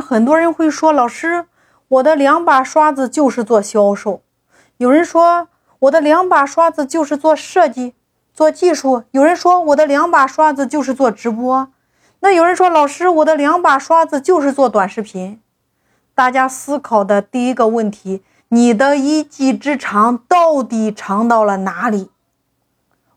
很多人会说，老师，我的两把刷子就是做销售。有人说，我的两把刷子就是做设计、做技术。有人说，我的两把刷子就是做直播。那有人说，老师，我的两把刷子就是做短视频。大家思考的第一个问题：你的一技之长到底长到了哪里？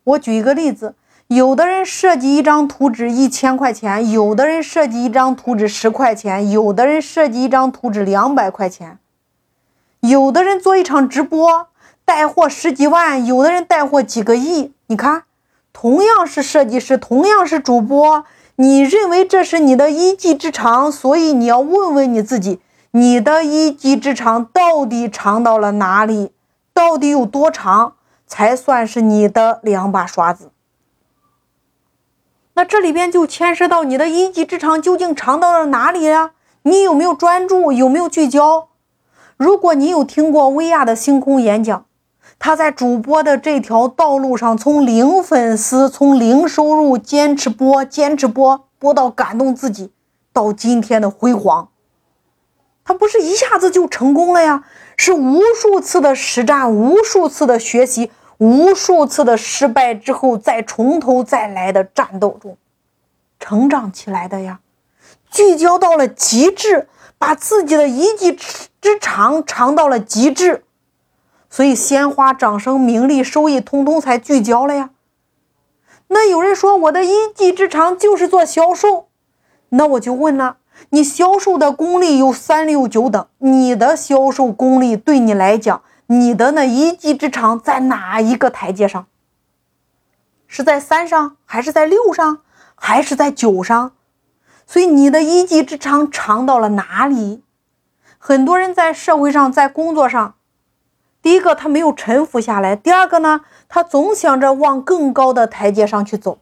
我举一个例子。有的人设计一张图纸一千块钱，有的人设计一张图纸十块钱，有的人设计一张图纸两百块钱，有的人做一场直播带货十几万，有的人带货几个亿。你看，同样是设计师，同样是主播，你认为这是你的一技之长，所以你要问问你自己，你的一技之长到底长到了哪里？到底有多长才算是你的两把刷子？那这里边就牵涉到你的一技之长究竟长到了哪里呀？你有没有专注？有没有聚焦？如果你有听过薇娅的星空演讲，她在主播的这条道路上，从零粉丝，从零收入，坚持播，坚持播，播到感动自己，到今天的辉煌，她不是一下子就成功了呀？是无数次的实战，无数次的学习。无数次的失败之后，再从头再来的战斗中成长起来的呀，聚焦到了极致，把自己的一技之长长到了极致，所以鲜花、掌声、名利、收益，通通才聚焦了呀。那有人说我的一技之长就是做销售，那我就问了，你销售的功力有三六九等，你的销售功力对你来讲？你的那一技之长在哪一个台阶上？是在三上，还是在六上，还是在九上？所以你的一技之长长到了哪里？很多人在社会上，在工作上，第一个他没有沉浮下来，第二个呢，他总想着往更高的台阶上去走。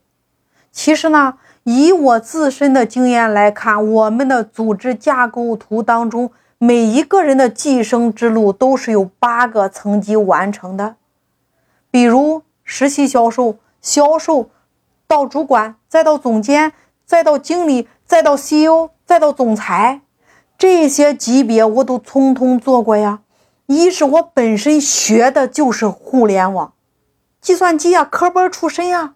其实呢，以我自身的经验来看，我们的组织架构图当中。每一个人的晋升之路都是有八个层级完成的，比如实习销售、销售到主管，再到总监，再到经理，再到 CEO，再到总裁，这些级别我都通通做过呀。一是我本身学的就是互联网、计算机呀，科班出身呀。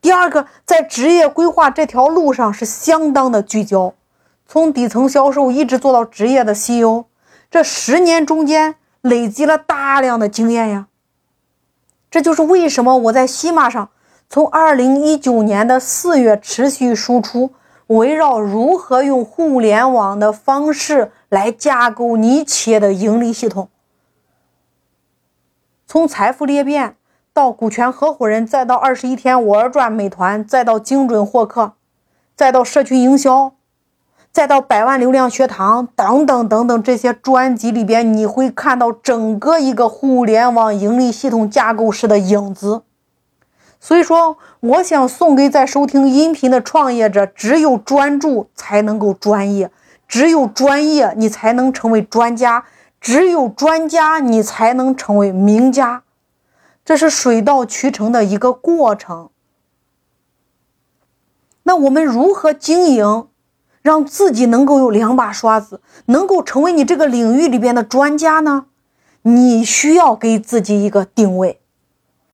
第二个，在职业规划这条路上是相当的聚焦。从底层销售一直做到职业的 CEO，这十年中间累积了大量的经验呀。这就是为什么我在西马上从二零一九年的四月持续输出，围绕如何用互联网的方式来架构你企业的盈利系统，从财富裂变到股权合伙人，再到二十一天玩转美团，再到精准获客，再到社区营销。再到百万流量学堂等等等等这些专辑里边，你会看到整个一个互联网盈利系统架构式的影子。所以说，我想送给在收听音频的创业者：只有专注才能够专业，只有专业你才能成为专家，只有专家你才能成为名家。这是水到渠成的一个过程。那我们如何经营？让自己能够有两把刷子，能够成为你这个领域里边的专家呢？你需要给自己一个定位。